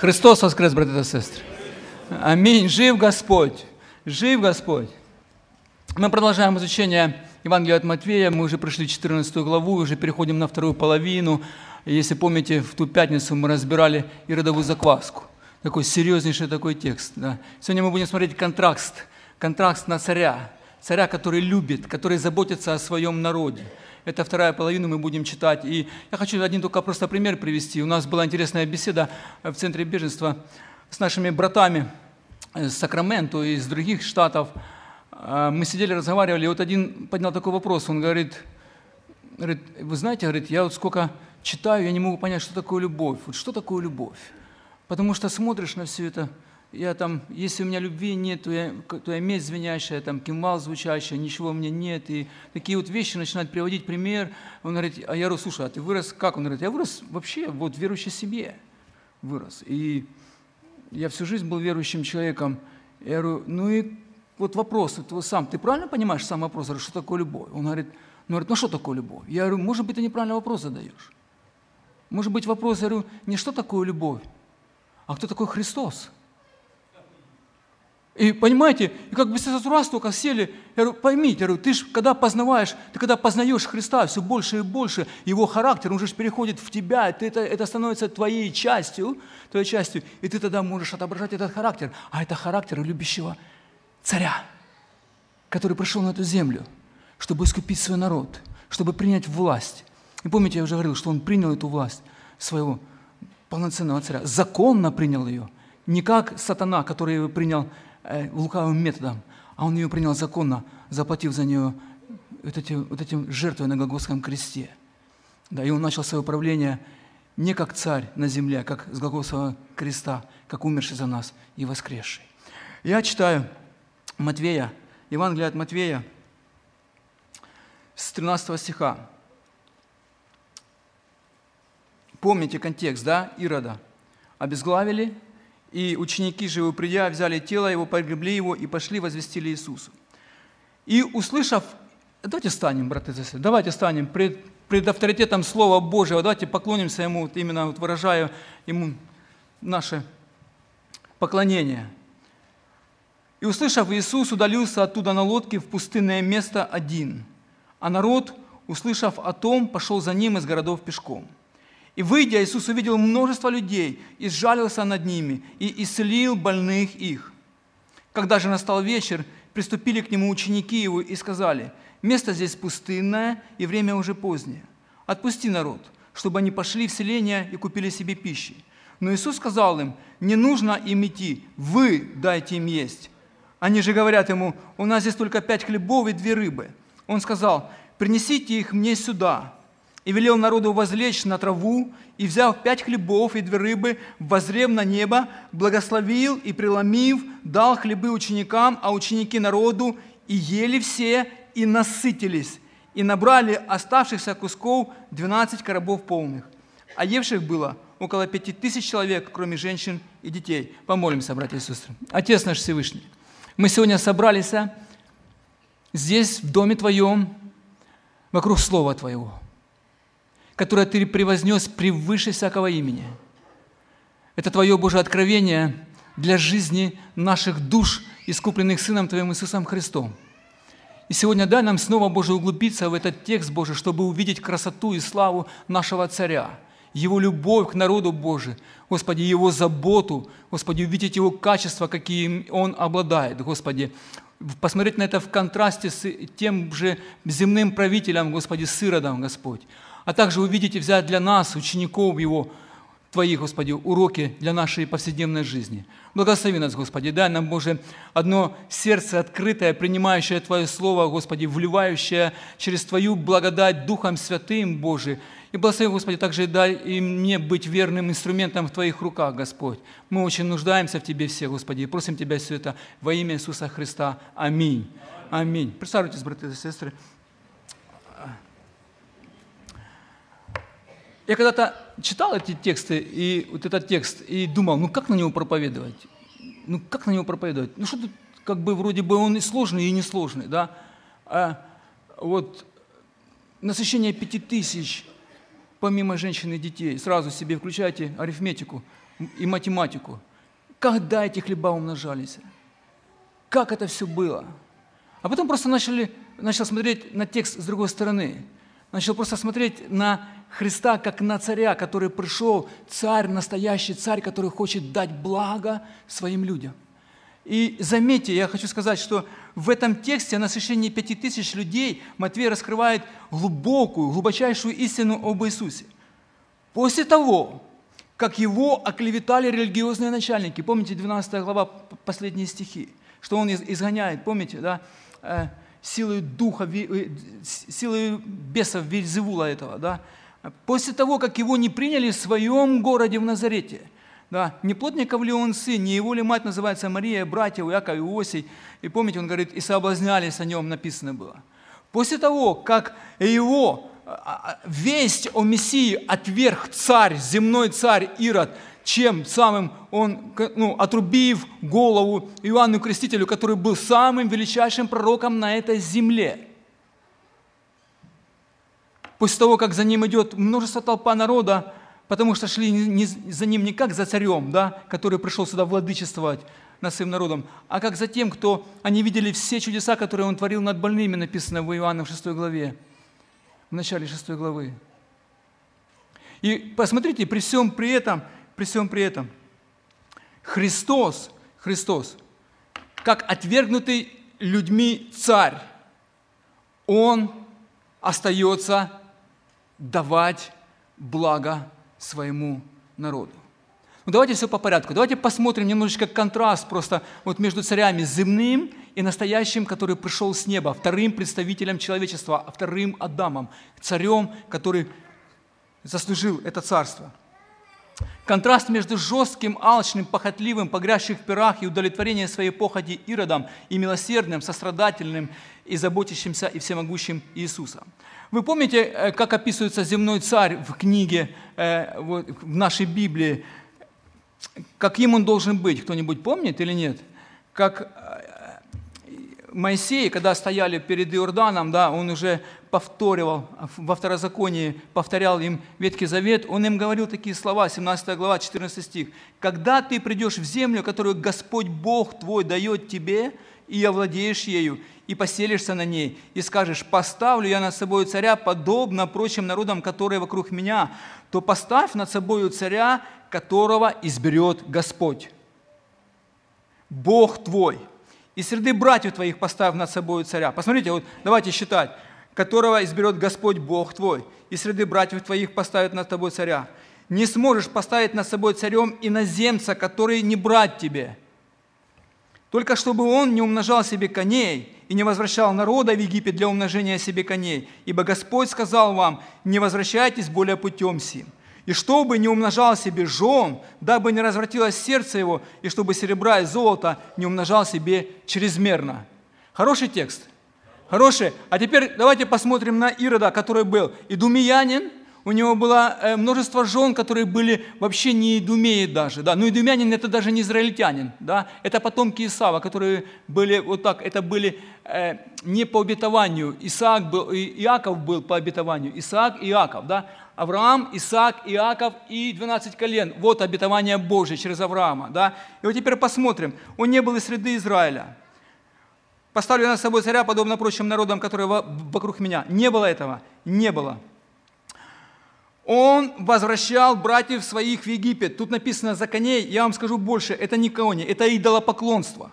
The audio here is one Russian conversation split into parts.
Христос воскрес, братья и сестры. Аминь. Жив Господь. Жив Господь. Мы продолжаем изучение Евангелия от Матвея. Мы уже прошли 14 главу, уже переходим на вторую половину. Если помните, в ту пятницу мы разбирали и родовую закваску. Такой серьезнейший такой текст. Да. Сегодня мы будем смотреть контраст. Контраст на царя. Царя, который любит, который заботится о своем народе. Это вторая половина, мы будем читать. И я хочу один только просто пример привести. У нас была интересная беседа в Центре беженства с нашими братами из Сакраменто и из других штатов. А, мы сидели, разговаривали, и вот один поднял такой вопрос. Он говорит, говорит вы знаете, говорит, я вот сколько читаю, я не могу понять, что такое любовь. Вот что такое любовь? Потому что смотришь на все это – я там, если у меня любви нет, то я, то я медь звенящая, там, кимвал звучащая, ничего у меня нет. И такие вот вещи начинают приводить пример. Он говорит, а я говорю, слушай, а ты вырос как? Он говорит, я вырос вообще вот в верующей семье. Вырос. И я всю жизнь был верующим человеком. Я говорю, ну и вот вопрос, ты сам, ты правильно понимаешь сам вопрос? Говорю, что такое любовь? Он говорит, ну, говорит, ну что такое любовь? Я говорю, может быть, ты неправильный вопрос задаешь. Может быть, вопрос, я говорю, не что такое любовь, а кто такой Христос? И понимаете, и как бы сразу раз только сели, я говорю, поймите, я говорю, ты же когда познаваешь, ты когда познаешь Христа все больше и больше, Его характер, он же переходит в тебя, ты это, это становится твоей частью, твоей частью, и ты тогда можешь отображать этот характер. А это характер любящего царя, который пришел на эту землю, чтобы искупить свой народ, чтобы принять власть. И помните, я уже говорил, что он принял эту власть своего полноценного царя, законно принял ее, не как сатана, который принял Э, лукавым методом, а он ее принял законно, заплатив за нее вот, эти, вот этим жертвой на Голгофском кресте. Да, и он начал свое правление не как царь на земле, а как с Голгофского креста, как умерший за нас и воскресший. Я читаю Матвея, Евангелие от Матвея, с 13 стиха. Помните контекст, да, Ирода? Обезглавили, и ученики же его придя, взяли тело его, погребли его и пошли, возвестили Иисусу. И услышав, давайте станем, братья и сестры, давайте станем пред, пред авторитетом Слова Божьего, давайте поклонимся Ему, вот именно вот выражая Ему наше поклонение. И услышав, Иисус удалился оттуда на лодке в пустынное место один, а народ, услышав о том, пошел за ним из городов пешком – и выйдя, Иисус увидел множество людей и сжалился над ними и исцелил больных их. Когда же настал вечер, приступили к нему ученики его и сказали, «Место здесь пустынное, и время уже позднее. Отпусти народ, чтобы они пошли в селение и купили себе пищи». Но Иисус сказал им, «Не нужно им идти, вы дайте им есть». Они же говорят ему, «У нас здесь только пять хлебов и две рыбы». Он сказал, «Принесите их мне сюда» и велел народу возлечь на траву, и, взяв пять хлебов и две рыбы, возрев на небо, благословил и, преломив, дал хлебы ученикам, а ученики народу, и ели все, и насытились, и набрали оставшихся кусков 12 коробов полных. А евших было около пяти тысяч человек, кроме женщин и детей. Помолимся, братья и сестры. Отец наш Всевышний, мы сегодня собрались здесь, в доме Твоем, вокруг Слова Твоего – которое Ты превознес превыше всякого имени. Это Твое Божье откровение для жизни наших душ, искупленных Сыном Твоим Иисусом Христом. И сегодня дай нам снова, Боже, углубиться в этот текст Божий, чтобы увидеть красоту и славу нашего Царя, Его любовь к народу Божию, Господи, Его заботу, Господи, увидеть Его качества, какие Он обладает, Господи, посмотреть на это в контрасте с тем же земным правителем, Господи, с Иродом, Господь а также увидеть и взять для нас, учеников Его, Твои, Господи, уроки для нашей повседневной жизни. Благослови нас, Господи, дай нам, Боже, одно сердце открытое, принимающее Твое Слово, Господи, вливающее через Твою благодать Духом Святым, Боже. И благослови, Господи, также дай и мне быть верным инструментом в Твоих руках, Господь. Мы очень нуждаемся в Тебе все, Господи, и просим Тебя все это во имя Иисуса Христа. Аминь. Аминь. Представьтесь, братья и сестры. Я когда-то читал эти тексты, и вот этот текст, и думал, ну как на него проповедовать? Ну как на него проповедовать? Ну что тут, как бы вроде бы он и сложный, и несложный, да? А вот насыщение пяти тысяч, помимо женщин и детей, сразу себе включайте арифметику, и математику. Когда эти хлеба умножались? Как это все было? А потом просто начали, начал смотреть на текст с другой стороны. Начал просто смотреть на Христа как на царя, который пришел, царь, настоящий царь, который хочет дать благо своим людям. И заметьте, я хочу сказать, что в этом тексте на насыщении пяти тысяч людей Матвей раскрывает глубокую, глубочайшую истину об Иисусе. После того, как его оклеветали религиозные начальники, помните 12 глава, последние стихи, что он изгоняет, помните, да, э, силой духа, э, силой бесов Вельзевула этого, да, после того, как его не приняли в своем городе в Назарете – да, не плотников ли он сын, не его ли мать называется Мария, братья Иаков Иосий. И помните, он говорит, и соблазнялись о нем, написано было. После того, как его а, а, весть о Мессии отверг царь, земной царь Ирод, чем самым он, ну, отрубив голову Иоанну Крестителю, который был самым величайшим пророком на этой земле. После того, как за ним идет множество толпа народа, потому что шли не, за ним не как за царем, да, который пришел сюда владычествовать над своим народом, а как за тем, кто они видели все чудеса, которые он творил над больными, написано в Иоанна в 6 главе, в начале 6 главы. И посмотрите, при всем при этом, при всем при этом, Христос, Христос, как отвергнутый людьми царь, Он остается давать благо своему народу. Ну, давайте все по порядку. Давайте посмотрим немножечко контраст просто вот между царями земным и настоящим, который пришел с неба, вторым представителем человечества, а вторым Адамом, царем, который заслужил это царство. Контраст между жестким, алчным, похотливым, погрязшим в пирах и удовлетворением своей похоти Иродом и милосердным, сострадательным и заботящимся и всемогущим Иисусом. Вы помните, э, как описывается земной царь в книге, э, в нашей Библии? Каким он должен быть? Кто-нибудь помнит или нет? Как э, Моисей, когда стояли перед Иорданом, да, он уже повторивал, во второзаконии повторял им Ветхий Завет, он им говорил такие слова, 17 глава, 14 стих. «Когда ты придешь в землю, которую Господь Бог твой дает тебе, и овладеешь ею, и поселишься на ней, и скажешь, поставлю я над собой царя, подобно прочим народам, которые вокруг меня, то поставь над собой царя, которого изберет Господь. Бог твой. И среды братьев твоих поставь над собой царя. Посмотрите, вот давайте считать. Которого изберет Господь Бог твой. И среды братьев твоих поставит над тобой царя. Не сможешь поставить над собой царем иноземца, который не брат тебе. Только чтобы он не умножал себе коней и не возвращал народа в Египет для умножения себе коней. Ибо Господь сказал вам, не возвращайтесь более путем сим. И чтобы не умножал себе жен, дабы не развратилось сердце его, и чтобы серебра и золото не умножал себе чрезмерно. Хороший текст. Хороший. А теперь давайте посмотрим на Ирода, который был идумиянин, у него было э, множество жен, которые были вообще не идумеи даже. Да? Но идумянин – это даже не израильтянин. Да? Это потомки Исава, которые были вот так, это были э, не по обетованию. Исаак был, Иаков был по обетованию. Исаак и Иаков. Да? Авраам, Исаак, Иаков и 12 колен. Вот обетование Божье через Авраама. Да? И вот теперь посмотрим. Он не был из среды Израиля. Поставлю на собой царя, подобно прочим народам, которые вокруг меня. Не было этого. Не было. Он возвращал братьев своих в Египет. Тут написано за коней. Я вам скажу больше. Это не кони, это идолопоклонство.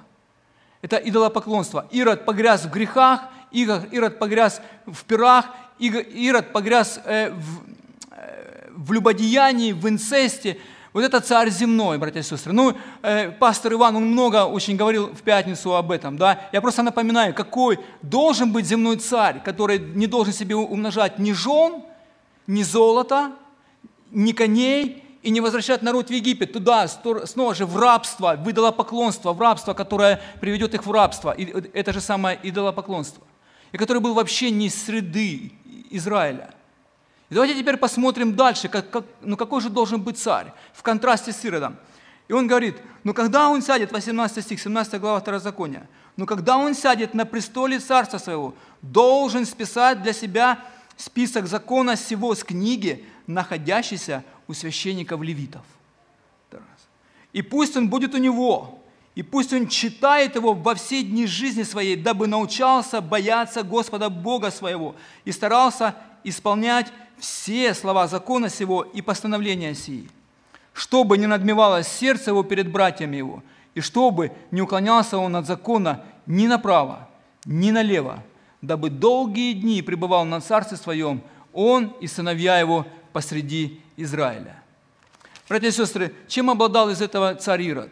Это идолопоклонство. Ирод погряз в грехах, Ирод погряз в пирах, Ирод погряз э, в, э, в любодеянии, в инцесте. Вот это царь земной, братья и сестры. Ну, э, пастор Иван, он много очень говорил в пятницу об этом, да. Я просто напоминаю, какой должен быть земной царь, который не должен себе умножать ни жен, ни золота, ни коней, и не возвращать народ в Египет, туда, снова же в рабство, в идолопоклонство, в рабство, которое приведет их в рабство. И это же самое идолопоклонство. И который был вообще не из среды Израиля. И давайте теперь посмотрим дальше, как, как, ну какой же должен быть царь в контрасте с Иродом. И он говорит, ну когда он сядет, 18 стих, 17 глава Второзакония, но когда он сядет на престоле царства своего, должен списать для себя список закона всего с книги, находящейся у священников левитов. И пусть он будет у него, и пусть он читает его во все дни жизни своей, дабы научался бояться Господа Бога своего и старался исполнять все слова закона сего и постановления сии, чтобы не надмевалось сердце его перед братьями его, и чтобы не уклонялся он от закона ни направо, ни налево, дабы долгие дни пребывал на царстве своем он и сыновья его посреди Израиля. Братья и сестры, чем обладал из этого царь Ирод?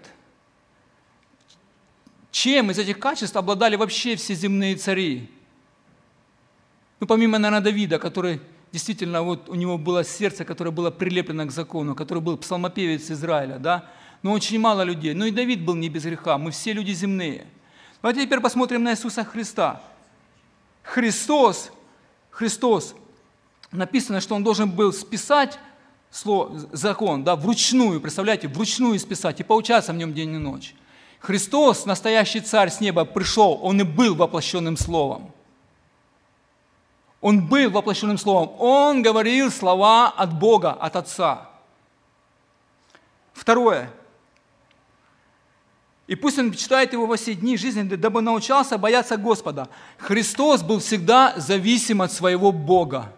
Чем из этих качеств обладали вообще все земные цари? Ну, помимо, наверное, Давида, который действительно, вот у него было сердце, которое было прилеплено к закону, который был псалмопевец Израиля, да? Но очень мало людей. Но и Давид был не без греха, мы все люди земные. Давайте теперь посмотрим на Иисуса Христа. Христос, Христос, написано, что Он должен был списать слово, закон, да, вручную, представляете, вручную списать и поучаться в нем день и ночь. Христос, настоящий царь с неба, пришел, Он и был воплощенным Словом. Он был воплощенным Словом. Он говорил слова от Бога, от Отца. Второе. И пусть он читает его во все дни жизни, дабы научался бояться Господа. Христос был всегда зависим от своего Бога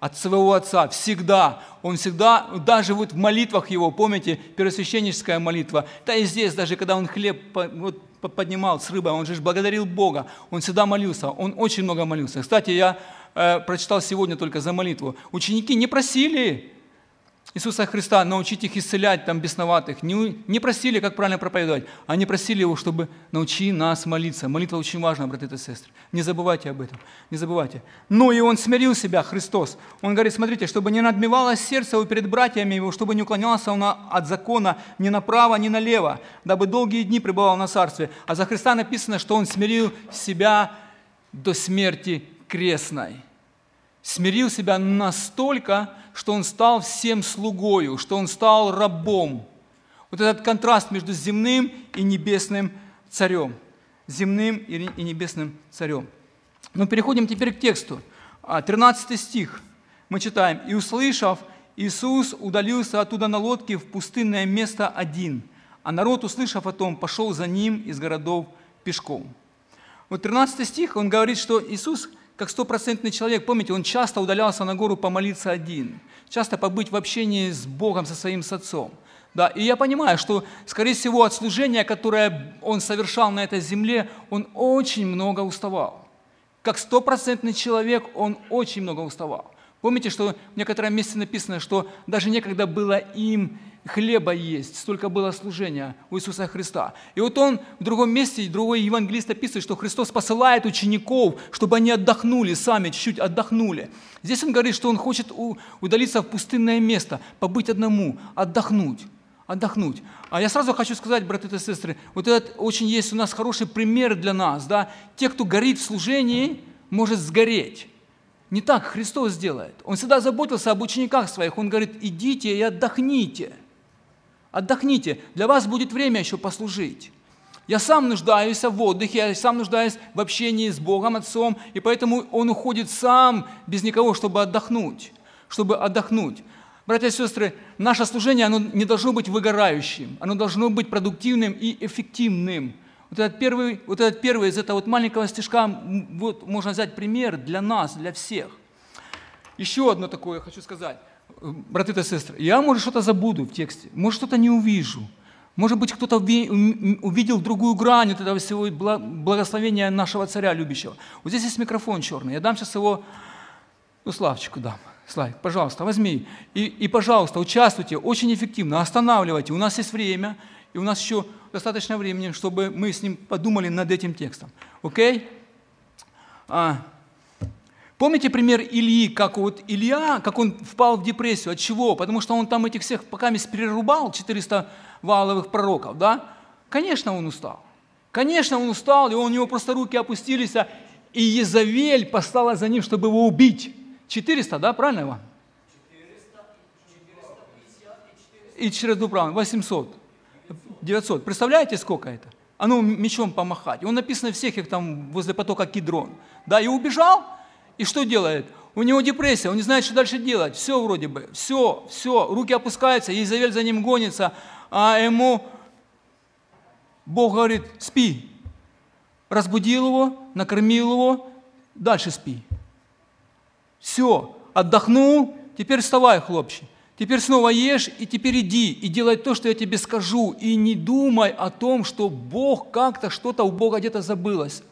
от своего Отца, всегда. Он всегда, даже вот в молитвах его, помните, первосвященническая молитва, да и здесь, даже когда он хлеб вот, поднимал с рыбой, он же благодарил Бога, он всегда молился, он очень много молился. Кстати, я э, прочитал сегодня только за молитву. Ученики не просили Иисуса Христа научить их исцелять там бесноватых. Не, не просили, как правильно проповедовать, они просили Его, чтобы научи нас молиться. Молитва очень важна, братья и сестры. Не забывайте об этом, не забывайте. Ну и Он смирил себя, Христос. Он говорит, смотрите, чтобы не надмевалось сердце его перед братьями Его, чтобы не уклонялся он от закона ни направо, ни налево, дабы долгие дни пребывал на царстве. А за Христа написано, что Он смирил себя до смерти крестной смирил себя настолько, что он стал всем слугою, что он стал рабом. Вот этот контраст между земным и небесным царем. Земным и небесным царем. Но переходим теперь к тексту. 13 а, стих мы читаем. «И услышав, Иисус удалился оттуда на лодке в пустынное место один, а народ, услышав о том, пошел за ним из городов пешком». Вот 13 стих, он говорит, что Иисус – как стопроцентный человек, помните, он часто удалялся на гору помолиться один, часто побыть в общении с Богом, со своим с Отцом. Да, и я понимаю, что, скорее всего, от служения, которое он совершал на этой земле, он очень много уставал. Как стопроцентный человек он очень много уставал. Помните, что в некотором месте написано, что даже некогда было им хлеба есть, столько было служения у Иисуса Христа. И вот он в другом месте, другой евангелист описывает, что Христос посылает учеников, чтобы они отдохнули сами, чуть-чуть отдохнули. Здесь он говорит, что он хочет удалиться в пустынное место, побыть одному, отдохнуть отдохнуть. А я сразу хочу сказать, братья и сестры, вот этот очень есть у нас хороший пример для нас. Да? Те, кто горит в служении, может сгореть. Не так Христос делает. Он всегда заботился об учениках своих. Он говорит, идите и отдохните – Отдохните, для вас будет время еще послужить. Я сам нуждаюсь в отдыхе, я сам нуждаюсь в общении с Богом, Отцом, и поэтому он уходит сам без никого, чтобы отдохнуть, чтобы отдохнуть. Братья и сестры, наше служение, оно не должно быть выгорающим, оно должно быть продуктивным и эффективным. Вот этот первый, вот этот первый из этого вот маленького стишка, вот можно взять пример для нас, для всех. Еще одно такое хочу сказать браты и сестры, я, может, что-то забуду в тексте, может, что-то не увижу. Может быть, кто-то увидел другую грань вот этого всего благословения нашего царя любящего. Вот здесь есть микрофон черный. Я дам сейчас его, ну, Славчику дам. Славик, пожалуйста, возьми. И, и, пожалуйста, участвуйте очень эффективно, останавливайте. У нас есть время, и у нас еще достаточно времени, чтобы мы с ним подумали над этим текстом. Окей? А, Помните пример Ильи, как вот Илья, как он впал в депрессию? От чего? Потому что он там этих всех пока перерубал, 400 валовых пророков, да? Конечно, он устал. Конечно, он устал, и у него просто руки опустились, а и Езавель послала за ним, чтобы его убить. 400, да, правильно, Иван? 400, 450 и 400. И через Дубран, 800, 900. Представляете, сколько это? А ну, мечом помахать. Он написано всех их там возле потока Кедрон. Да, и убежал, и что делает? У него депрессия, он не знает, что дальше делать. Все вроде бы, все, все, руки опускаются, Изавель за ним гонится, а ему Бог говорит, спи. Разбудил его, накормил его, дальше спи. Все, отдохнул, теперь вставай, хлопче. Теперь снова ешь, и теперь иди, и делай то, что я тебе скажу. И не думай о том, что Бог как-то, что-то у Бога где-то забылось.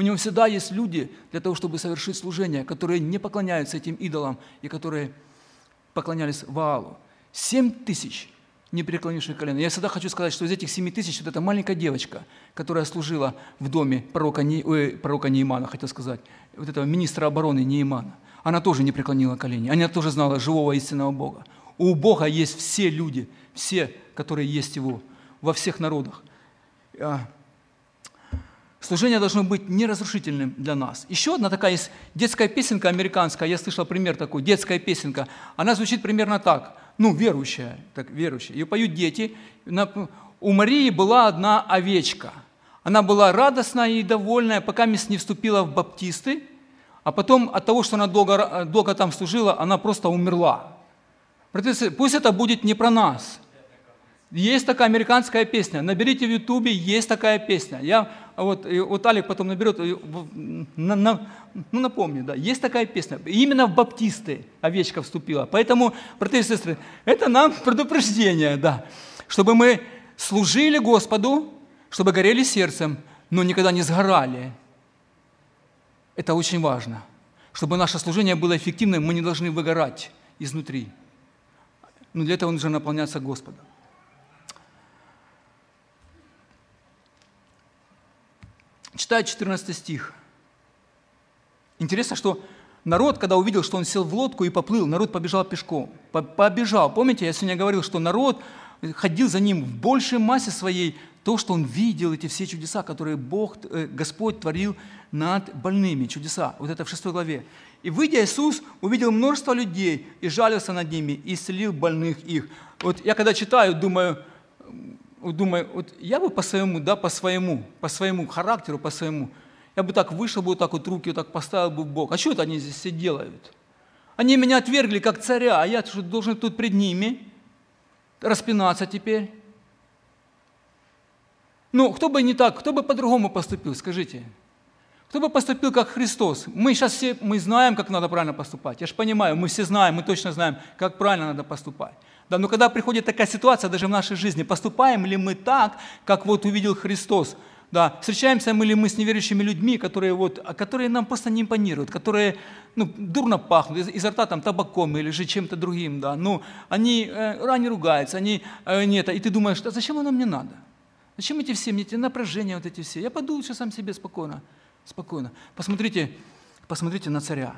У него всегда есть люди для того, чтобы совершить служение, которые не поклоняются этим идолам и которые поклонялись Ваалу. Семь тысяч не преклонивших колено. Я всегда хочу сказать, что из этих семи тысяч вот эта маленькая девочка, которая служила в доме пророка, Не, ой, пророка Неимана, хотел сказать, вот этого министра обороны Неимана, она тоже не преклонила колени. Она тоже знала живого истинного Бога. У Бога есть все люди, все, которые есть Его, во всех народах. Служение должно быть неразрушительным для нас. Еще одна такая есть детская песенка американская, я слышал пример такой, детская песенка. Она звучит примерно так, ну, верующая, так, верующая. Ее поют дети. У Марии была одна овечка. Она была радостная и довольная, пока не вступила в баптисты, а потом от того, что она долго, долго там служила, она просто умерла. Пусть это будет не про нас. Есть такая американская песня. Наберите в Ютубе, есть такая песня. Я, вот, вот Алик потом наберет, на, на, ну напомню, да, есть такая песня. Именно в баптисты овечка вступила. Поэтому, братья и сестры, это нам предупреждение, да, чтобы мы служили Господу, чтобы горели сердцем, но никогда не сгорали. Это очень важно. Чтобы наше служение было эффективным, мы не должны выгорать изнутри. Но для этого нужно наполняться Господом. Читаю 14 стих. Интересно, что народ, когда увидел, что он сел в лодку и поплыл, народ побежал пешком. Побежал. Помните, я сегодня говорил, что народ ходил за ним в большей массе своей, то, что он видел, эти все чудеса, которые Бог, э, Господь творил над больными, чудеса. Вот это в 6 главе. И выйдя, Иисус увидел множество людей и жалился над ними, и исцелил больных их. Вот я когда читаю, думаю, думаю, вот я бы по своему, да, по своему, по своему характеру, по своему, я бы так вышел бы, вот так вот руки вот так поставил бы в Бог. А что это они здесь все делают? Они меня отвергли как царя, а я должен тут пред ними распинаться теперь? Ну, кто бы не так, кто бы по-другому поступил, скажите? Кто бы поступил как Христос? Мы сейчас все мы знаем, как надо правильно поступать. Я же понимаю, мы все знаем, мы точно знаем, как правильно надо поступать. Да, но когда приходит такая ситуация даже в нашей жизни, поступаем ли мы так, как вот увидел Христос? Да, встречаемся мы ли мы с неверующими людьми, которые, вот, которые нам просто не импонируют, которые ну, дурно пахнут, из, изо рта там табаком или же чем-то другим, да, ну, они, э, ругаются, они э, нет, и ты думаешь, а зачем оно мне надо? Зачем эти все, мне эти напряжения вот эти все? Я пойду лучше сам себе спокойно. Спокойно. Посмотрите, посмотрите на царя.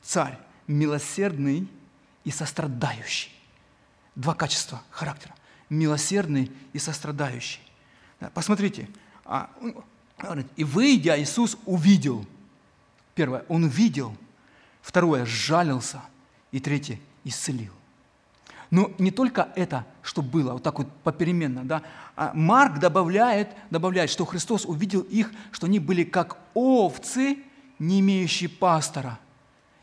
Царь милосердный и сострадающий. Два качества характера. Милосердный и сострадающий. Посмотрите. А, и выйдя, Иисус увидел. Первое, он увидел. Второе, сжалился. И третье, исцелил. Но не только это, что было, вот так вот попеременно. Да? А Марк добавляет, добавляет, что Христос увидел их, что они были как овцы, не имеющие пастора.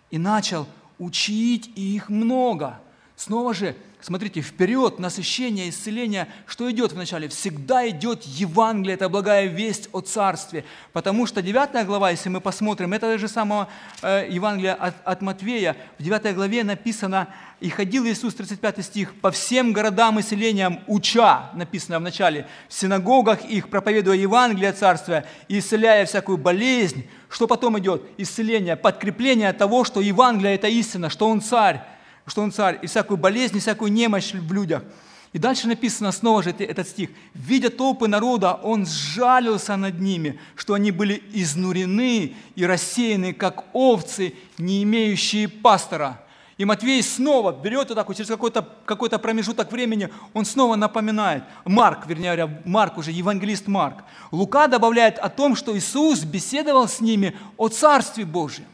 И начал учить их много. Снова же Смотрите, вперед, насыщение, исцеление, что идет вначале? Всегда идет Евангелие, это благая весть о Царстве. Потому что 9 глава, если мы посмотрим, это же самое э, Евангелие от, от Матвея, в 9 главе написано, «И ходил Иисус, 35 стих, по всем городам и селениям, уча», написано в начале, «в синагогах их, проповедуя Евангелие Царствия и исцеляя всякую болезнь». Что потом идет? Исцеление, подкрепление того, что Евангелие – это истина, что Он Царь что Он царь, и всякую болезнь, и всякую немощь в людях. И дальше написано снова же этот стих. «Видя толпы народа, Он сжалился над ними, что они были изнурены и рассеяны, как овцы, не имеющие пастора». И Матвей снова берет вот так через какой-то какой промежуток времени, он снова напоминает, Марк, вернее говоря, Марк уже, евангелист Марк. Лука добавляет о том, что Иисус беседовал с ними о Царстве Божьем.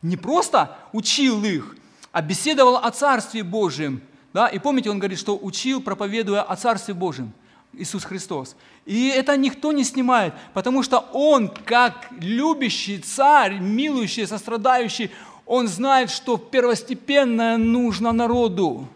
Не просто учил их, а беседовал о Царстве Божьем. Да? И помните, он говорит, что учил, проповедуя о Царстве Божьем. Иисус Христос. И это никто не снимает, потому что Он, как любящий царь, милующий, сострадающий, Он знает, что первостепенное нужно народу.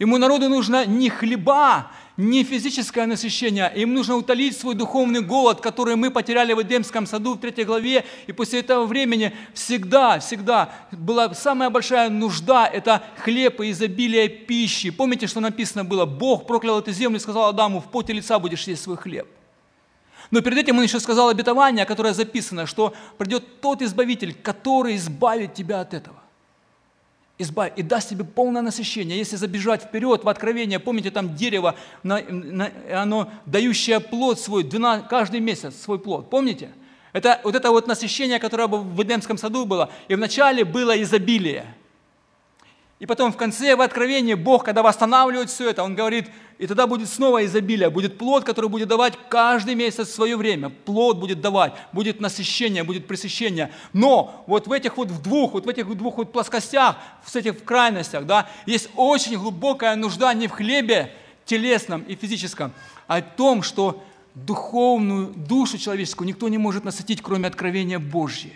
Ему народу нужно не хлеба, не физическое насыщение. Им нужно утолить свой духовный голод, который мы потеряли в Эдемском саду в третьей главе. И после этого времени всегда, всегда была самая большая нужда – это хлеб и изобилие пищи. Помните, что написано было? Бог проклял эту землю и сказал Адаму, в поте лица будешь есть свой хлеб. Но перед этим он еще сказал обетование, которое записано, что придет тот избавитель, который избавит тебя от этого избавит и даст тебе полное насыщение. Если забежать вперед в откровение, помните, там дерево, оно дающее плод свой, 12, каждый месяц свой плод, помните? Это вот это вот насыщение, которое в Эдемском саду было. И вначале было изобилие – и потом в конце, в Откровении, Бог, когда восстанавливает все это, Он говорит, и тогда будет снова изобилие, будет плод, который будет давать каждый месяц в свое время. Плод будет давать, будет насыщение, будет пресыщение. Но вот в этих вот в двух, вот в этих двух вот плоскостях, в этих крайностях, да, есть очень глубокая нужда не в хлебе телесном и физическом, а в том, что духовную душу человеческую никто не может насытить, кроме откровения Божьего.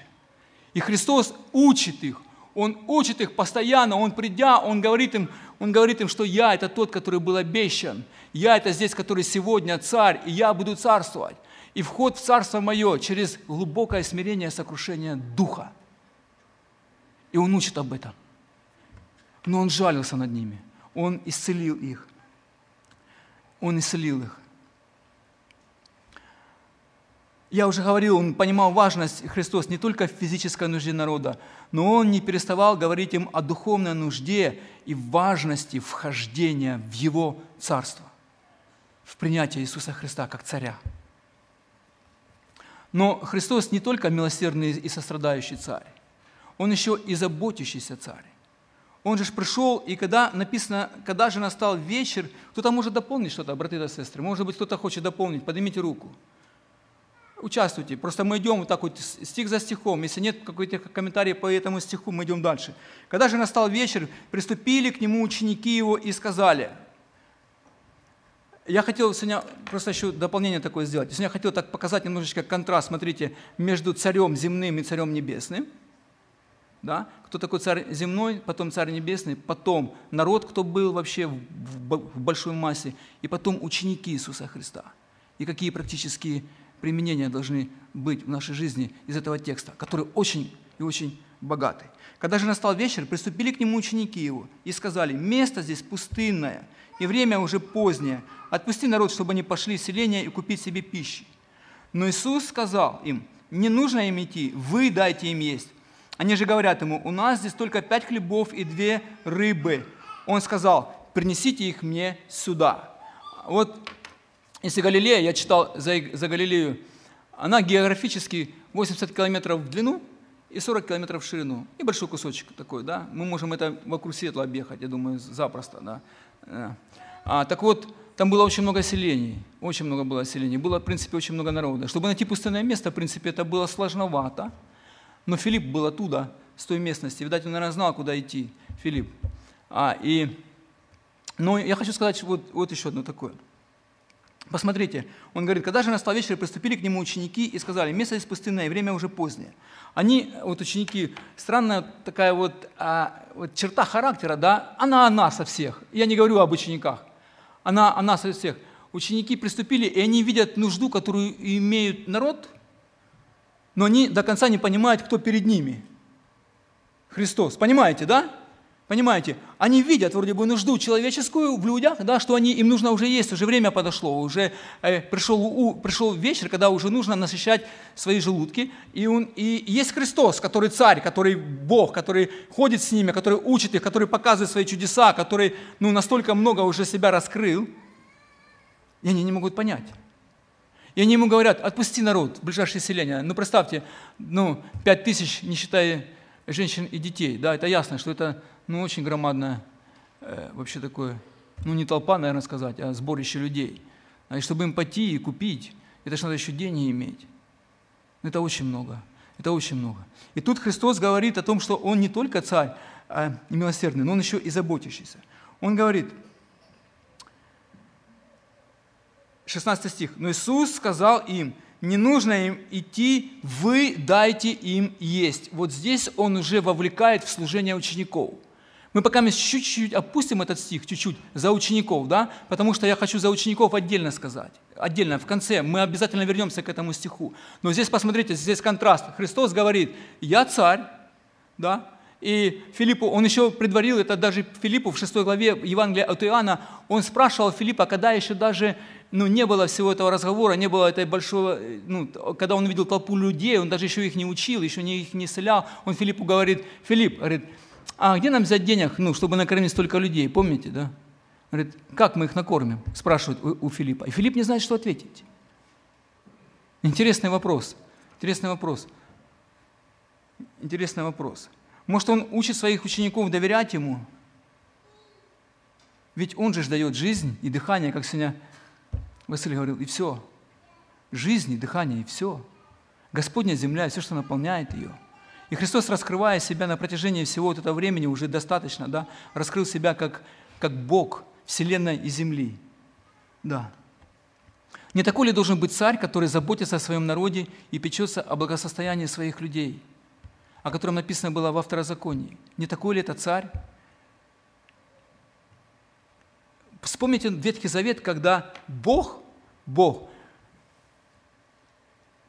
И Христос учит их, он учит их постоянно, Он придя, Он говорит им, он говорит им, что я это тот, который был обещан. Я это здесь, который сегодня царь, и я буду царствовать. И вход в царство мое через глубокое смирение, сокрушение духа. И он учит об этом. Но он жалился над ними. Он исцелил их. Он исцелил их. Я уже говорил, он понимал важность Христос не только в физической нужде народа, но он не переставал говорить им о духовной нужде и важности вхождения в Его Царство, в принятие Иисуса Христа как Царя. Но Христос не только милосердный и сострадающий Царь, Он еще и заботящийся Царь. Он же пришел, и когда написано, когда же настал вечер, кто-то может дополнить что-то, браты и сестры, может быть, кто-то хочет дополнить, поднимите руку – участвуйте. Просто мы идем вот так вот стих за стихом. Если нет каких-то комментариев по этому стиху, мы идем дальше. Когда же настал вечер, приступили к нему ученики его и сказали. Я хотел сегодня просто еще дополнение такое сделать. Сегодня я хотел так показать немножечко контраст, смотрите, между царем земным и царем небесным. Да? Кто такой царь земной, потом царь небесный, потом народ, кто был вообще в большой массе, и потом ученики Иисуса Христа. И какие практические применения должны быть в нашей жизни из этого текста, который очень и очень богатый. Когда же настал вечер, приступили к нему ученики его и сказали, место здесь пустынное, и время уже позднее, отпусти народ, чтобы они пошли в селение и купить себе пищи. Но Иисус сказал им, не нужно им идти, вы дайте им есть. Они же говорят ему, у нас здесь только пять хлебов и две рыбы. Он сказал, принесите их мне сюда. Вот если Галилея, я читал за, за Галилею, она географически 80 километров в длину и 40 километров в ширину. И большой кусочек такой, да. Мы можем это вокруг Светла объехать, я думаю, запросто, да. Э. А, так вот, там было очень много селений, очень много было селений. Было, в принципе, очень много народа. Чтобы найти пустынное место, в принципе, это было сложновато. Но Филипп был оттуда, с той местности. Видать, он, наверное, знал, куда идти, Филипп. А, и, но я хочу сказать вот, вот еще одно такое – Посмотрите, он говорит, когда же настал вечер, приступили к нему ученики и сказали, место пустынное, время уже позднее. Они, вот ученики, странная такая вот, а, вот черта характера, да, она она со всех. Я не говорю об учениках, она она со всех. Ученики приступили, и они видят нужду, которую имеют народ, но они до конца не понимают, кто перед ними. Христос. Понимаете, да? Понимаете, они видят вроде бы нужду человеческую в людях, да, что они, им нужно уже есть, уже время подошло, уже э, пришел, у, пришел вечер, когда уже нужно насыщать свои желудки. И, он, и есть Христос, который царь, который Бог, который ходит с ними, который учит их, который показывает свои чудеса, который ну, настолько много уже себя раскрыл. И они не могут понять. И они ему говорят, отпусти народ ближайшее селение. Ну, представьте, ну, пять тысяч, не считая женщин и детей. Да, это ясно, что это ну, очень громадное, э, вообще такое, ну, не толпа, наверное, сказать, а сборище людей. А и чтобы им пойти и купить, это же надо еще деньги иметь. Это очень много. Это очень много. И тут Христос говорит о том, что Он не только царь а милосердный, но Он еще и заботящийся. Он говорит, 16 стих, «Но Иисус сказал им, не нужно им идти, вы дайте им есть». Вот здесь Он уже вовлекает в служение учеников – Мы пока чуть-чуть опустим этот стих, чуть-чуть, за учеников, да, потому что я хочу за учеников отдельно сказать. Отдельно, в конце. Мы обязательно вернемся к этому стиху. Но здесь, посмотрите, здесь контраст. Христос говорит, я царь, да, и Филиппу, он еще предварил это даже Филиппу в 6 главе Евангелия от Иоанна, он спрашивал Филиппа, когда еще даже ну, не было всего этого разговора, не было этой большого, ну, когда он видел толпу людей, он даже еще их не учил, еще не, их не исцелял, он Филиппу говорит, Филипп, говорит, а где нам взять денег, ну, чтобы накормить столько людей, помните, да? Говорит, как мы их накормим? Спрашивают у, у Филиппа. И Филипп не знает, что ответить. Интересный вопрос. Интересный вопрос. Интересный вопрос. Может, он учит своих учеников доверять ему? Ведь он же дает жизнь и дыхание, как сегодня Василий говорил, и все. Жизнь и дыхание, и все. Господня земля, и все, что наполняет ее. И Христос, раскрывая себя на протяжении всего вот этого времени, уже достаточно, да, раскрыл себя как, как Бог вселенной и земли. Да. Не такой ли должен быть царь, который заботится о своем народе и печется о благосостоянии своих людей – о котором написано было во второзаконии. Не такой ли это царь? Вспомните Ветхий Завет, когда Бог, Бог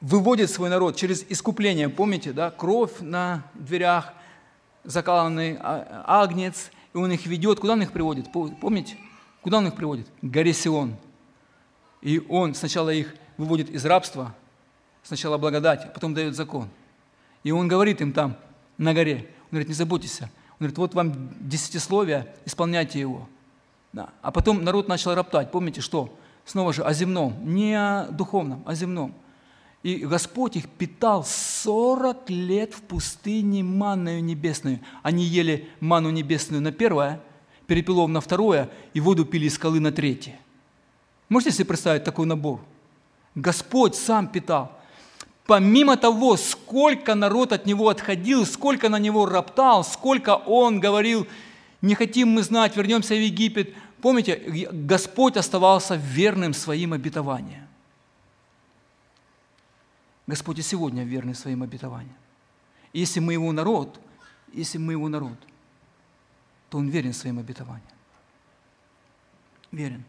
выводит свой народ через искупление. Помните, да? Кровь на дверях, закаланный а, агнец, и он их ведет. Куда он их приводит? Помните? Куда он их приводит? К горе Сион. И он сначала их выводит из рабства, сначала благодать, а потом дает закон – и он говорит им там, на горе, он говорит, не заботьтесь. Он говорит, вот вам десятисловие, исполняйте его. Да. А потом народ начал роптать. Помните, что? Снова же о земном, не о духовном, о земном. И Господь их питал 40 лет в пустыне манною небесную. Они ели ману небесную на первое, перепелов на второе, и воду пили из скалы на третье. Можете себе представить такой набор? Господь сам питал помимо того, сколько народ от него отходил, сколько на него роптал, сколько он говорил, не хотим мы знать, вернемся в Египет. Помните, Господь оставался верным своим обетованиям. Господь и сегодня верный своим обетованиям. если мы его народ, если мы его народ, то он верен своим обетованиям. Верен.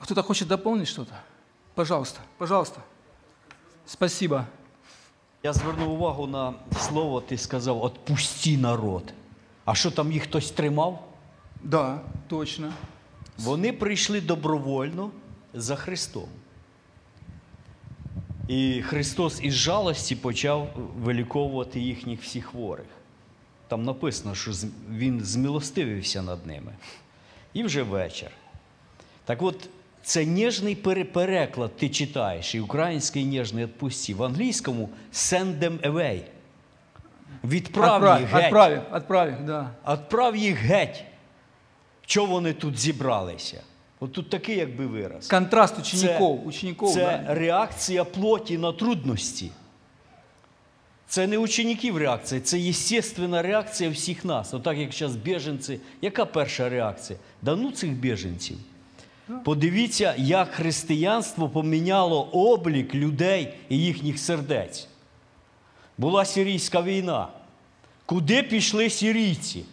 Кто-то хочет дополнить что-то? Пожалуйста, пожалуйста. Спасибо. Я звернув увагу на слово, ти сказав, «отпусти народ. А що там їх хтось тримав? Да, точно. Вони прийшли добровольно за Христом. І Христос із жалості почав виліковувати їхніх всіх хворих. Там написано, що Він змилостивився над ними. І вже вечір. Так от, це ніжний переклад ти читаєш, і український ніжний відпусті. В англійському send them away. Відправ їх геть. Отправь, отправь, да. Отправ їх геть. Чого вони тут зібралися? От тут такий якби вираз. Контраст учеников. Це, це да. реакція плоті на трудності. Це не учеників реакція, це єстественна реакція всіх нас. Отак, як зараз біженці. Яка перша реакція? Да ну цих біженців. Подивіться, як християнство поміняло облік людей і їхніх сердець. Була сирійська війна. Куди пішли сирійці?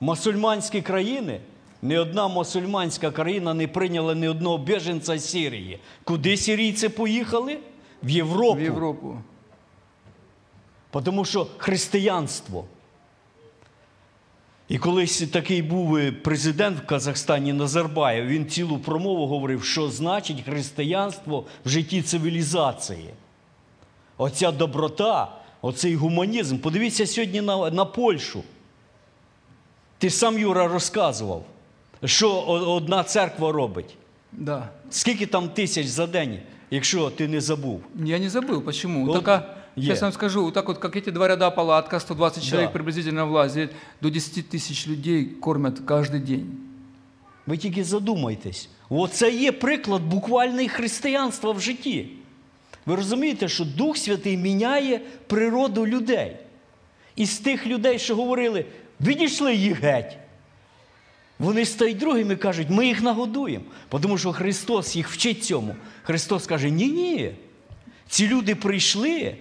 Мусульманські країни? Ні одна мусульманська країна не прийняла ні одного біженця з Сирії. Куди сирійці поїхали? В Європу. В Європу. Тому що християнство і колись такий був е, президент в Казахстані Назарбаєв, він цілу промову говорив, що значить християнство в житті цивілізації. Оця доброта, оцей гуманізм. Подивіться сьогодні на, на Польщу. Ти сам Юра розказував, що одна церква робить. Да. Скільки там тисяч за день, якщо ти не забув? Я не. Почему? Вот. Только Сейчас вам скажу, вот так вот, как эти два ряда палатка, 120 человек да. приблизительно влазит, до 10 тисяч людей кормят кожен день. Ви тільки задумайтесь. Оце є приклад буквальної християнства в житті. Ви розумієте, що Дух Святий міняє природу людей. І з тих людей, що говорили, відійшли їх геть. Вони стають другими і кажуть, ми їх нагодуємо. Тому що Христос їх вчить цьому. Христос каже, ні-ні. Ці люди прийшли,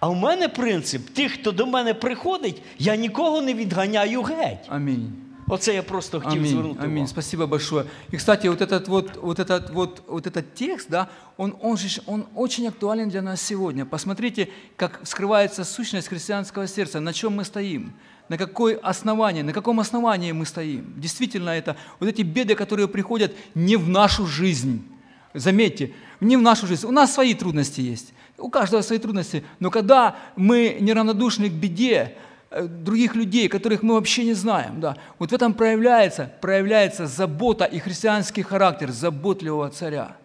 а в мене принцип: тих, хто до мене приходить, я нікого не відганяю геть. Аминь. Оце я просто хотів Аминь, звернути аминь. увагу. Спасибо большое. И, кстати, вот этот вот, вот этот вот, вот этот текст, да, он, он же, он очень актуален для нас сегодня. Посмотрите, как скрывается сущность христианского сердца, на чем мы стоим, На какое основание, на каком основании мы стоим. Действительно, это вот эти беды, которые приходят не в нашу жизнь. Заметьте, не в нашу жизнь. У нас свои трудности есть. У каждого свои трудности. Но когда мы неравнодушны к беде, э, других людей, которых мы вообще не знаем. Да. Вот в этом проявляется, проявляется забота и христианский характер заботливого царя.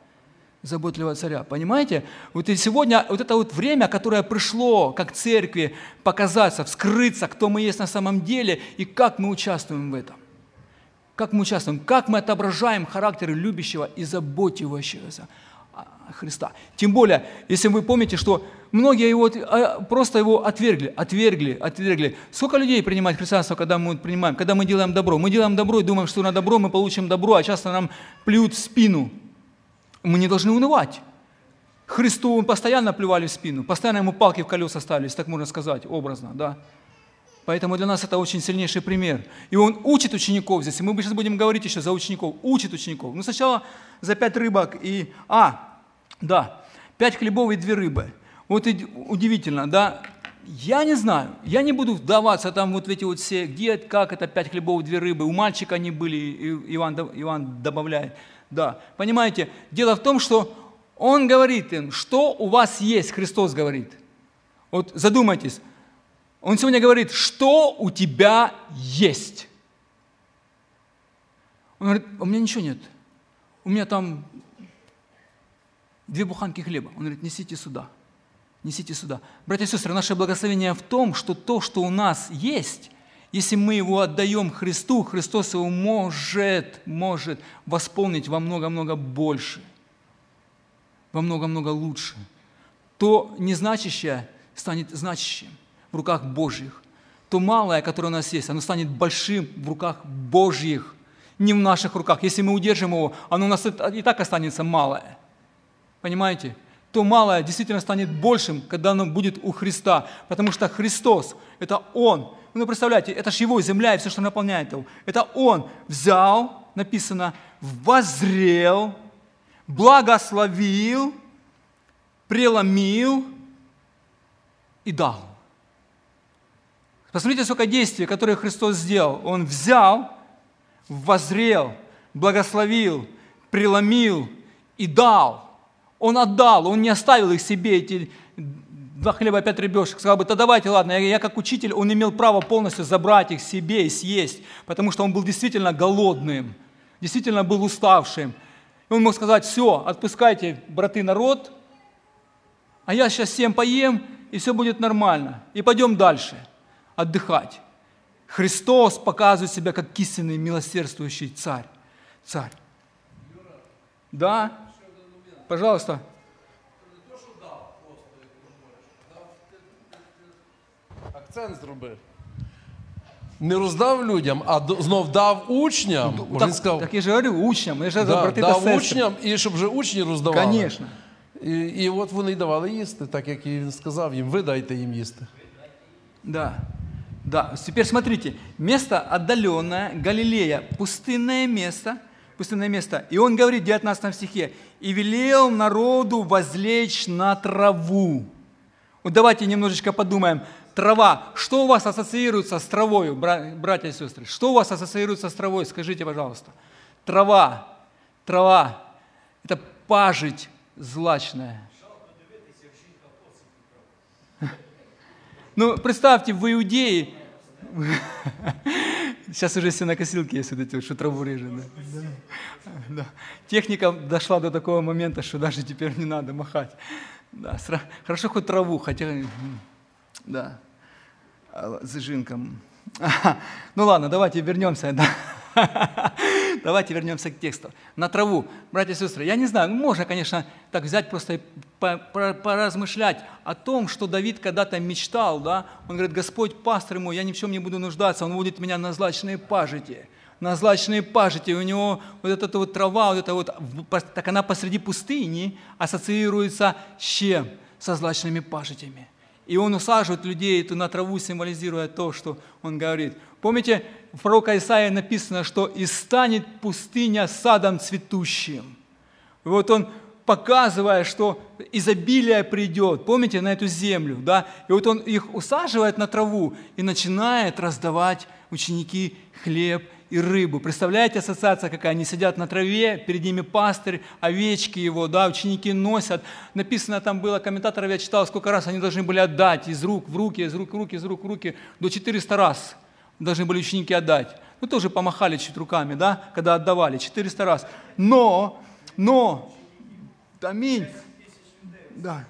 Заботливого царя. Понимаете? Вот и сегодня вот это вот время, которое пришло как церкви показаться, вскрыться, кто мы есть на самом деле и как мы участвуем в этом. Как мы участвуем, как мы отображаем характер любящего и заботившегося а, Христа. Тем более, если вы помните, что многие его, а, просто его отвергли, отвергли, отвергли. Сколько людей принимает христианство, когда мы принимаем, когда мы делаем добро? Мы делаем добро и думаем, что на добро мы получим добро, а часто нам плюют в спину. Мы не должны унывать. Христу постоянно плевали в спину, постоянно ему палки в колеса ставили, если так можно сказать, образно, да. Поэтому для нас это очень сильнейший пример. И он учит учеников здесь. И мы сейчас будем говорить еще за учеников. Учит учеников. Ну, сначала за пять рыбок и... А, да, пять хлебов и две рыбы. Вот и удивительно, да. Я не знаю, я не буду вдаваться там вот в эти вот все, где, как это пять хлебов, две рыбы. У мальчика они были, и Иван, Иван добавляет. Да, понимаете, дело в том, что он говорит им, что у вас есть, Христос говорит. Вот задумайтесь, он сегодня говорит, что у тебя есть. Он говорит, у меня ничего нет. У меня там две буханки хлеба. Он говорит, несите сюда. Несите сюда. Братья и сестры, наше благословение в том, что то, что у нас есть, если мы его отдаем Христу, Христос его может, может восполнить во много-много больше, во много-много лучше. То незначащее станет значащим в руках Божьих. То малое, которое у нас есть, оно станет большим в руках Божьих, не в наших руках. Если мы удержим его, оно у нас и так останется малое. Понимаете? То малое действительно станет большим, когда оно будет у Христа. Потому что Христос – это Он. Ну, представляете, это же Его земля и все, что наполняет его. Это Он взял, написано, возрел, благословил, преломил и дал. Посмотрите, сколько действий, которые Христос сделал. Он взял, возрел, благословил, преломил и дал. Он отдал, он не оставил их себе, эти два хлеба, пять рыбешек. Сказал бы, да давайте, ладно, я, я как учитель, он имел право полностью забрать их себе и съесть, потому что он был действительно голодным, действительно был уставшим. И он мог сказать, все, отпускайте, браты, народ, а я сейчас всем поем, и все будет нормально, и пойдем дальше отдыхать. Христос показывает себя как истинный милосердствующий царь. Царь. Да? Пожалуйста. Акцент зробив. Не роздав людям, а до- знов дав учням. Може, він Так, сказав, так я же говорю, учням, я же за да, брати та дав сестри. учням, і щоб вже учні роздавали. Конечно. І, і от вони й давали їсти, так як і він сказав їм, ви дайте їм їсти. Да. Да. Теперь смотрите, место отдаленное, Галилея, пустынное место, пустынное место. И он говорит в 19 стихе, «И велел народу возлечь на траву». Вот давайте немножечко подумаем. Трава. Что у вас ассоциируется с травой, бра- братья и сестры? Что у вас ассоциируется с травой? Скажите, пожалуйста. Трава. Трава. Это пажить злачная. Ну, представьте, в Иудее, сейчас уже все на косилке есть вот эти, что траву режет. Да? Да. Техника дошла до такого момента, что даже теперь не надо махать. Да, Хорошо хоть траву, хотя... Да, С жинком. Ну ладно, давайте вернемся. Да. Давайте вернемся к тексту. На траву. Братья и сестры, я не знаю, ну, можно, конечно, так взять просто и поразмышлять о том, что Давид когда-то мечтал, да? Он говорит, Господь, пастор мой, я ни в чем не буду нуждаться, Он водит меня на злачные пажити на злачные пажити. У него вот эта вот трава, вот эта вот, так она посреди пустыни ассоциируется с чем? Со злачными пажитями. И он усаживает людей эту на траву, символизируя то, что он говорит. Помните, в пророка Исаия написано, что «И станет пустыня садом цветущим». И вот он показывая, что изобилие придет, помните, на эту землю, да, и вот он их усаживает на траву и начинает раздавать ученики хлеб и рыбу. Представляете, ассоциация какая? Они сидят на траве, перед ними пастырь, овечки его, да, ученики носят. Написано там было, комментаторов я читал, сколько раз они должны были отдать из рук в руки, из рук в руки, из рук в руки, до 400 раз должны были ученики отдать. Ну, тоже помахали чуть руками, да, когда отдавали, 400 раз. Но, но, аминь, да,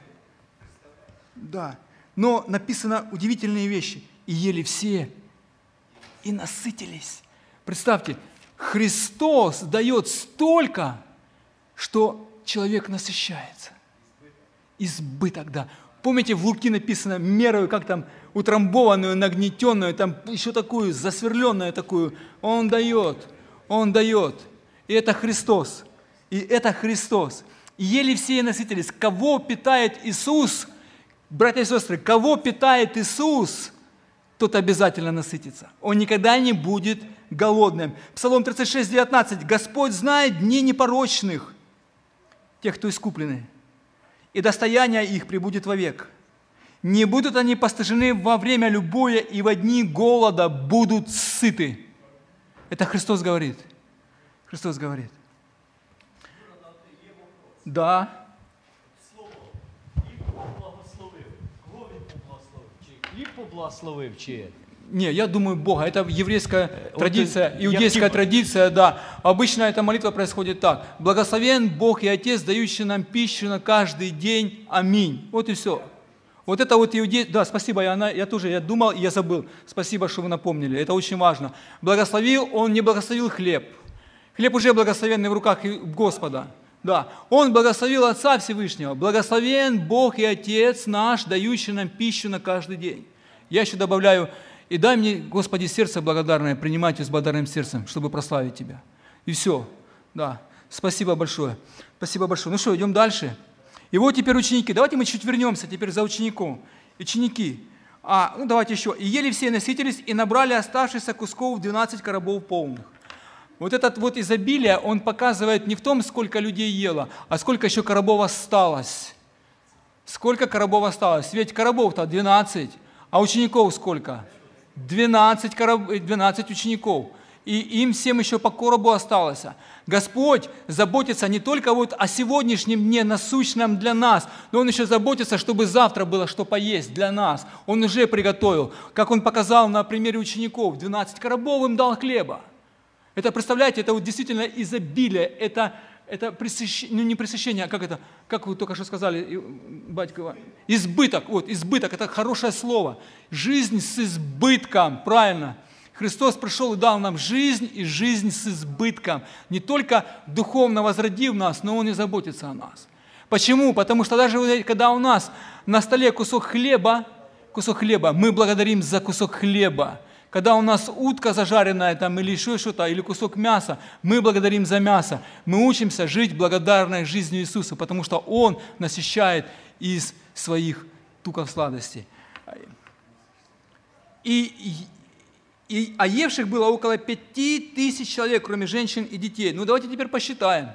да, но написано удивительные вещи. И ели все, и насытились. Представьте, Христос дает столько, что человек насыщается. Избыток, да. Помните, в Луки написано мерою, как там утрамбованную, нагнетенную, там еще такую, засверленную такую. Он дает, Он дает. И это Христос. И это Христос. И ели все и насытились. Кого питает Иисус? Братья и сестры, кого питает Иисус, тот обязательно насытится. Он никогда не будет голодным. Псалом 36, 19. «Господь знает дни непорочных, тех, кто искуплены, и достояние их прибудет вовек. Не будут они постыжены во время любое, и в дни голода будут сыты». Это Христос говорит. Христос говорит. Да. Хліб поблагословив чи не, я думаю Бога. Это еврейская традиция, иудейская традиция, да. Обычно эта молитва происходит так. Благословен Бог и Отец, дающий нам пищу на каждый день. Аминь. Вот и все. Вот это вот иудей... Да, спасибо, я, я тоже я думал, и я забыл. Спасибо, что вы напомнили. Это очень важно. Благословил, он не благословил хлеб. Хлеб уже благословенный в руках Господа. Да, Он благословил Отца Всевышнего. Благословен Бог и Отец наш, дающий нам пищу на каждый день. Я еще добавляю, и дай мне, Господи, сердце благодарное, принимать с благодарным сердцем, чтобы прославить Тебя. И все. Да. Спасибо большое. Спасибо большое. Ну что, идем дальше. И вот теперь ученики. Давайте мы чуть вернемся теперь за учеником. Ученики. А, ну давайте еще. И ели все насытились, и набрали оставшихся кусков 12 коробов полных. Вот этот вот изобилие, он показывает не в том, сколько людей ело, а сколько еще коробов осталось. Сколько коробов осталось? Ведь коробов-то 12, а учеников сколько? 12, короб... 12 учеников, и им всем еще по коробу осталось. Господь заботится не только вот о сегодняшнем дне насущном для нас, но Он еще заботится, чтобы завтра было что поесть для нас. Он уже приготовил, как Он показал на примере учеников, 12 коробов им дал хлеба. Это, представляете, это вот действительно изобилие, это это пресыщение, ну не пресыщение, а как это, как вы только что сказали, батька, избыток, вот, избыток, это хорошее слово. Жизнь с избытком, правильно. Христос пришел и дал нам жизнь и жизнь с избытком. Не только духовно возродив нас, но Он и заботится о нас. Почему? Потому что даже когда у нас на столе кусок хлеба, кусок хлеба, мы благодарим за кусок хлеба. Когда у нас утка зажаренная там, или еще что-то, или кусок мяса, мы благодарим за мясо. Мы учимся жить благодарной жизнью Иисуса, потому что Он насыщает из своих туков сладостей. И, и, а евших было около пяти тысяч человек, кроме женщин и детей. Ну давайте теперь посчитаем.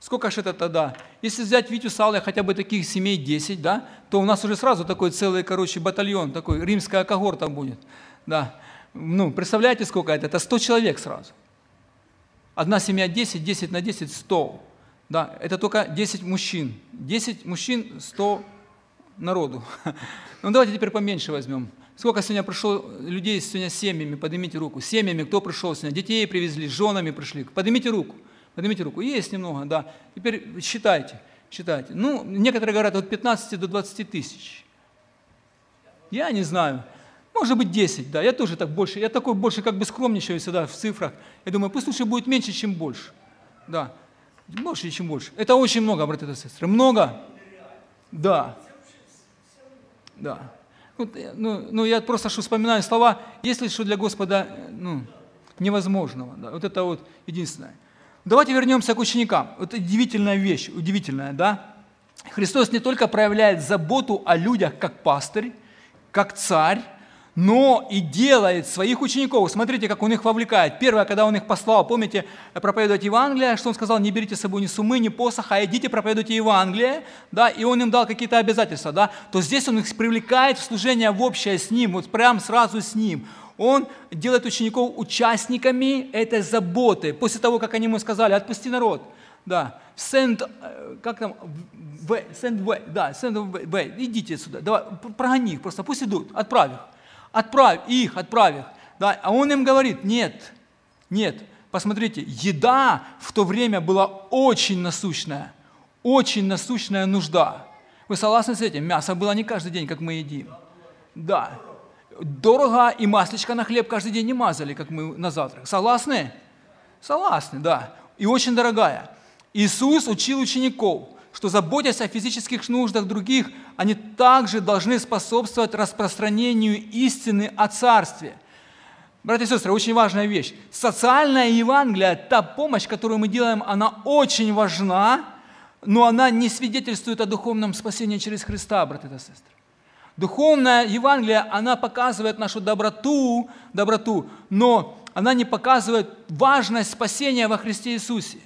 Сколько же это тогда? Если взять Витю Салы, хотя бы таких семей 10, да, то у нас уже сразу такой целый, короче, батальон, такой римская когорта будет. Да. Ну, представляете, сколько это? Это 100 человек сразу. Одна семья 10, 10 на 10 – 100. Да, это только 10 мужчин. 10 мужчин, 100 народу. Ну, давайте теперь поменьше возьмем. Сколько сегодня пришло людей сегодня с семьями? Поднимите руку. Семьями кто пришел сегодня? Детей привезли, женами пришли. Поднимите руку. Поднимите руку. Есть немного, да. Теперь считайте, считайте. Ну, некоторые говорят от 15 до 20 тысяч. Я не знаю. Может быть 10, да, я тоже так больше, я такой больше как бы скромничаю всегда в цифрах. Я думаю, пусть лучше будет меньше, чем больше. Да, больше, чем больше. Это очень много, братья и сестры, много. Да, да. Вот, ну, ну, я просто что вспоминаю слова, если что для Господа ну, невозможного. Да, вот это вот единственное. Давайте вернемся к ученикам. Вот удивительная вещь, удивительная, да? Христос не только проявляет заботу о людях как пастырь, как царь, но и делает своих учеников. Смотрите, как он их вовлекает. Первое, когда он их послал, помните, проповедовать Евангелие, что он сказал, не берите с собой ни сумы, ни посоха, а идите проповедуйте Евангелие, да, и он им дал какие-то обязательства, да, то здесь он их привлекает в служение в общее с ним, вот прям сразу с ним. Он делает учеников участниками этой заботы. После того, как они ему сказали, отпусти народ, да, send, э, как там, send way, да, send way, идите сюда, давай, прогони их, просто пусть идут, отправь их отправь их, отправь их. Да? А он им говорит, нет, нет, посмотрите, еда в то время была очень насущная, очень насущная нужда. Вы согласны с этим? Мясо было не каждый день, как мы едим. Да. Дорого и маслечко на хлеб каждый день не мазали, как мы на завтрак. Согласны? Согласны, да. И очень дорогая. Иисус учил учеников – что заботясь о физических нуждах других, они также должны способствовать распространению истины о Царстве. Братья и сестры, очень важная вещь. Социальная Евангелие, та помощь, которую мы делаем, она очень важна, но она не свидетельствует о духовном спасении через Христа, братья и сестры. Духовная Евангелие, она показывает нашу доброту, доброту, но она не показывает важность спасения во Христе Иисусе.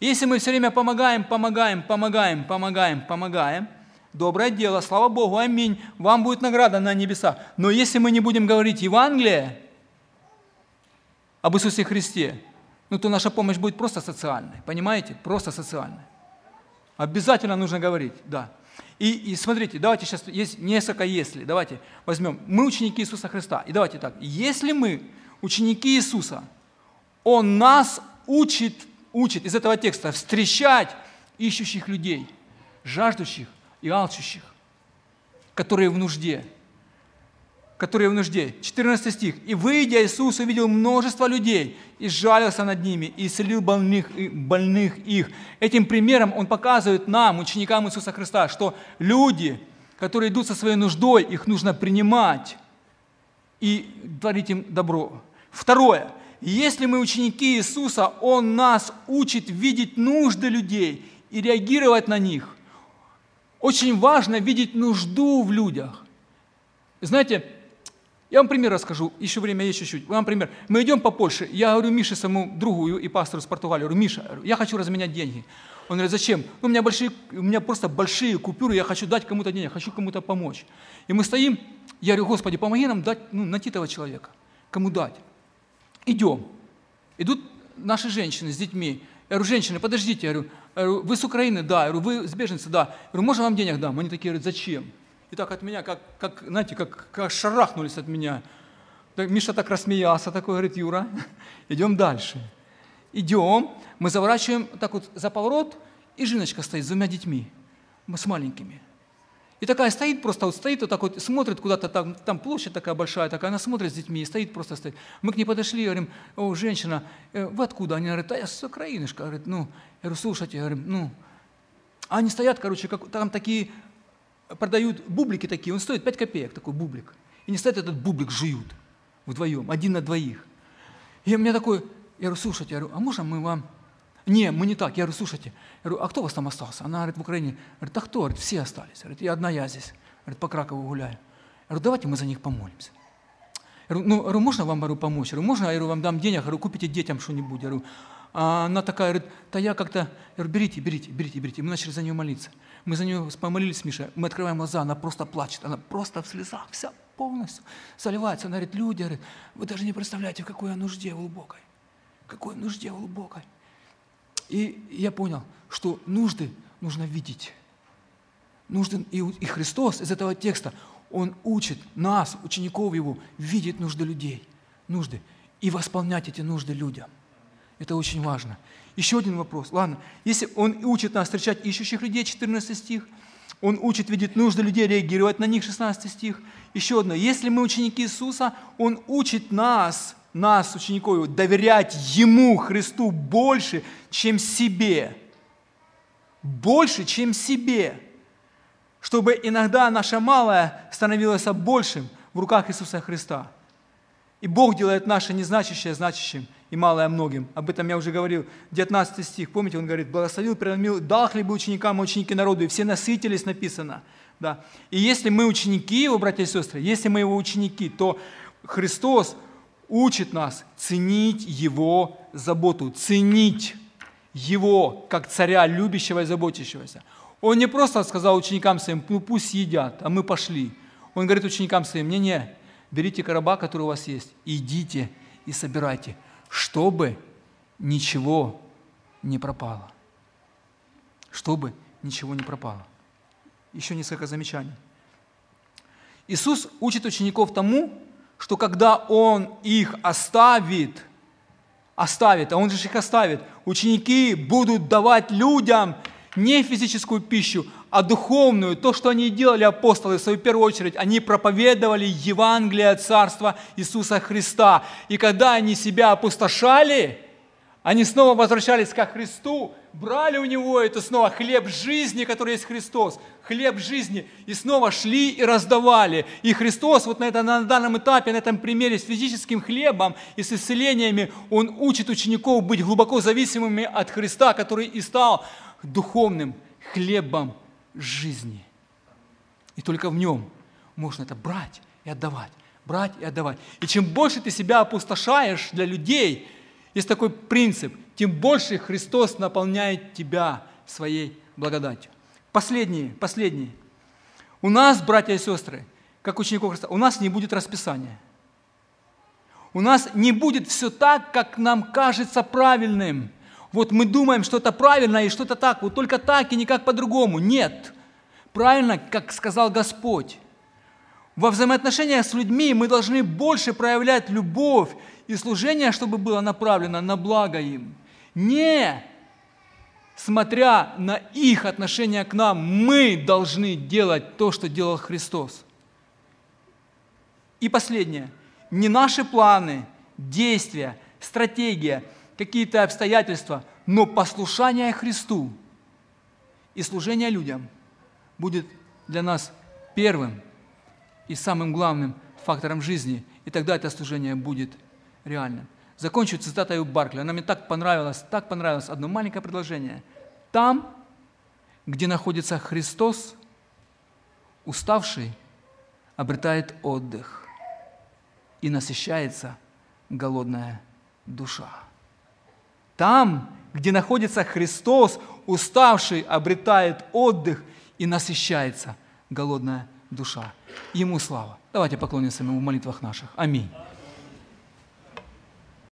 Если мы все время помогаем, помогаем, помогаем, помогаем, помогаем, доброе дело, слава Богу, аминь, вам будет награда на небесах. Но если мы не будем говорить Евангелие об Иисусе Христе, ну то наша помощь будет просто социальной, понимаете? Просто социальной. Обязательно нужно говорить, да. И, и смотрите, давайте сейчас, есть несколько «если». Давайте возьмем. Мы ученики Иисуса Христа. И давайте так. Если мы ученики Иисуса, Он нас учит учит из этого текста встречать ищущих людей, жаждущих и алчущих, которые в нужде. Которые в нужде. 14 стих. «И выйдя, Иисус увидел множество людей, и жалился над ними, и исцелил больных, больных их». Этим примером Он показывает нам, ученикам Иисуса Христа, что люди, которые идут со своей нуждой, их нужно принимать и творить им добро. Второе – если мы ученики Иисуса, Он нас учит видеть нужды людей и реагировать на них. Очень важно видеть нужду в людях. Знаете, я вам пример расскажу, еще время есть чуть-чуть. Вам пример. Мы идем по Польше, я говорю Мише, своему другу и пастору с Португалии, говорю, Миша, я хочу разменять деньги. Он говорит, зачем? Ну, у меня, большие, у меня просто большие купюры, я хочу дать кому-то денег, хочу кому-то помочь. И мы стоим, я говорю, Господи, помоги нам дать, ну, найти этого человека. Кому дать? Идем. Идут наши женщины с детьми. Я говорю, женщины, подождите, я говорю, вы с Украины? Да. Я говорю, вы с беженцы? Да. Я говорю, можно вам денег дам? Они такие говорят, зачем? И так от меня, как, как знаете, как, как шарахнулись от меня. Так, Миша так рассмеялся, такой, говорит, Юра, идем дальше. Идем, мы заворачиваем так вот за поворот, и Жиночка стоит с двумя детьми, мы с маленькими. И такая стоит просто, вот стоит вот так вот, смотрит куда-то, там, там площадь такая большая, такая, она смотрит с детьми и стоит просто стоит. Мы к ней подошли, говорим, о, женщина, э, вы откуда? Они говорят, а я с Украинышка. Говорит, ну, я говорю, слушайте, я говорю, ну, они стоят, короче, как, там такие, продают бублики такие, он стоит 5 копеек, такой бублик. И не стоят этот бублик, жуют вдвоем, один на двоих. И у меня такой, я говорю, слушайте, я говорю, а можно мы вам не, мы не так. Я говорю, слушайте, я говорю, а кто у вас там остался? Она говорит, в Украине. Говорит, да кто? Говорит, все остались. Говорит, и одна я здесь. Говорит, по Кракову гуляю. Я говорю, давайте мы за них помолимся. Я говорю, ну, говорю, можно вам говорю, помочь? Я говорю, можно, я говорю, вам дам денег, я говорю, купите детям что-нибудь. Я говорю, а она такая, говорит, да я как-то, я говорю, берите, берите, берите, берите. Мы начали за нее молиться. Мы за нее помолились с Мишей, мы открываем глаза, она просто плачет, она просто в слезах, вся полностью заливается. Она говорит, люди, говорит, вы даже не представляете, в какой я нужде глубокой. В какой нужде глубокой. И я понял, что нужды нужно видеть. Нужды, и, и Христос из этого текста, Он учит нас, учеников Его, видеть нужды людей, нужды, и восполнять эти нужды людям. Это очень важно. Еще один вопрос. Ладно, если Он учит нас встречать ищущих людей, 14 стих, Он учит, видит нужды людей, реагировать на них, 16 стих. Еще одно. Если мы ученики Иисуса, Он учит нас, нас, учеников Его, доверять Ему, Христу, больше, чем себе. Больше, чем себе. Чтобы иногда наше малое становилось большим в руках Иисуса Христа. И Бог делает наше незначащее значащим и малое многим. Об этом я уже говорил. 19 стих, помните, он говорит, благословил, преломил, дал хлебы ученикам, ученики народу, и все насытились, написано. Да. И если мы ученики его, братья и сестры, если мы его ученики, то Христос учит нас ценить его заботу, ценить его как царя, любящего и заботящегося. Он не просто сказал ученикам своим, ну пусть едят, а мы пошли. Он говорит ученикам своим, не-не, берите короба, который у вас есть, идите и собирайте чтобы ничего не пропало. Чтобы ничего не пропало. Еще несколько замечаний. Иисус учит учеников тому, что когда Он их оставит, оставит, а Он же их оставит, ученики будут давать людям не физическую пищу, а духовную, то, что они делали апостолы, в свою первую очередь, они проповедовали Евангелие Царства Иисуса Христа. И когда они себя опустошали, они снова возвращались ко Христу, брали у Него это снова хлеб жизни, который есть Христос, хлеб жизни, и снова шли и раздавали. И Христос вот на, это, на данном этапе, на этом примере с физическим хлебом и с исцелениями, Он учит учеников быть глубоко зависимыми от Христа, который и стал духовным хлебом жизни. И только в нем можно это брать и отдавать, брать и отдавать. И чем больше ты себя опустошаешь для людей, есть такой принцип, тем больше Христос наполняет тебя своей благодатью. Последнее, последнее. У нас, братья и сестры, как учеников Христа, у нас не будет расписания. У нас не будет все так, как нам кажется правильным – вот мы думаем, что это правильно и что-то так, вот только так и никак по-другому. Нет. Правильно, как сказал Господь. Во взаимоотношениях с людьми мы должны больше проявлять любовь и служение, чтобы было направлено на благо им. Не смотря на их отношение к нам, мы должны делать то, что делал Христос. И последнее. Не наши планы, действия, стратегия – какие-то обстоятельства, но послушание Христу и служение людям будет для нас первым и самым главным фактором жизни, и тогда это служение будет реальным. Закончу цитатой Баркли. Она мне так понравилась, так понравилось одно маленькое предложение. Там, где находится Христос, уставший обретает отдых и насыщается голодная душа. Там, где находится Христос, уставший обретает отдых и насыщается голодная душа. Ему слава. Давайте поклонимся Ему в молитвах наших. Аминь.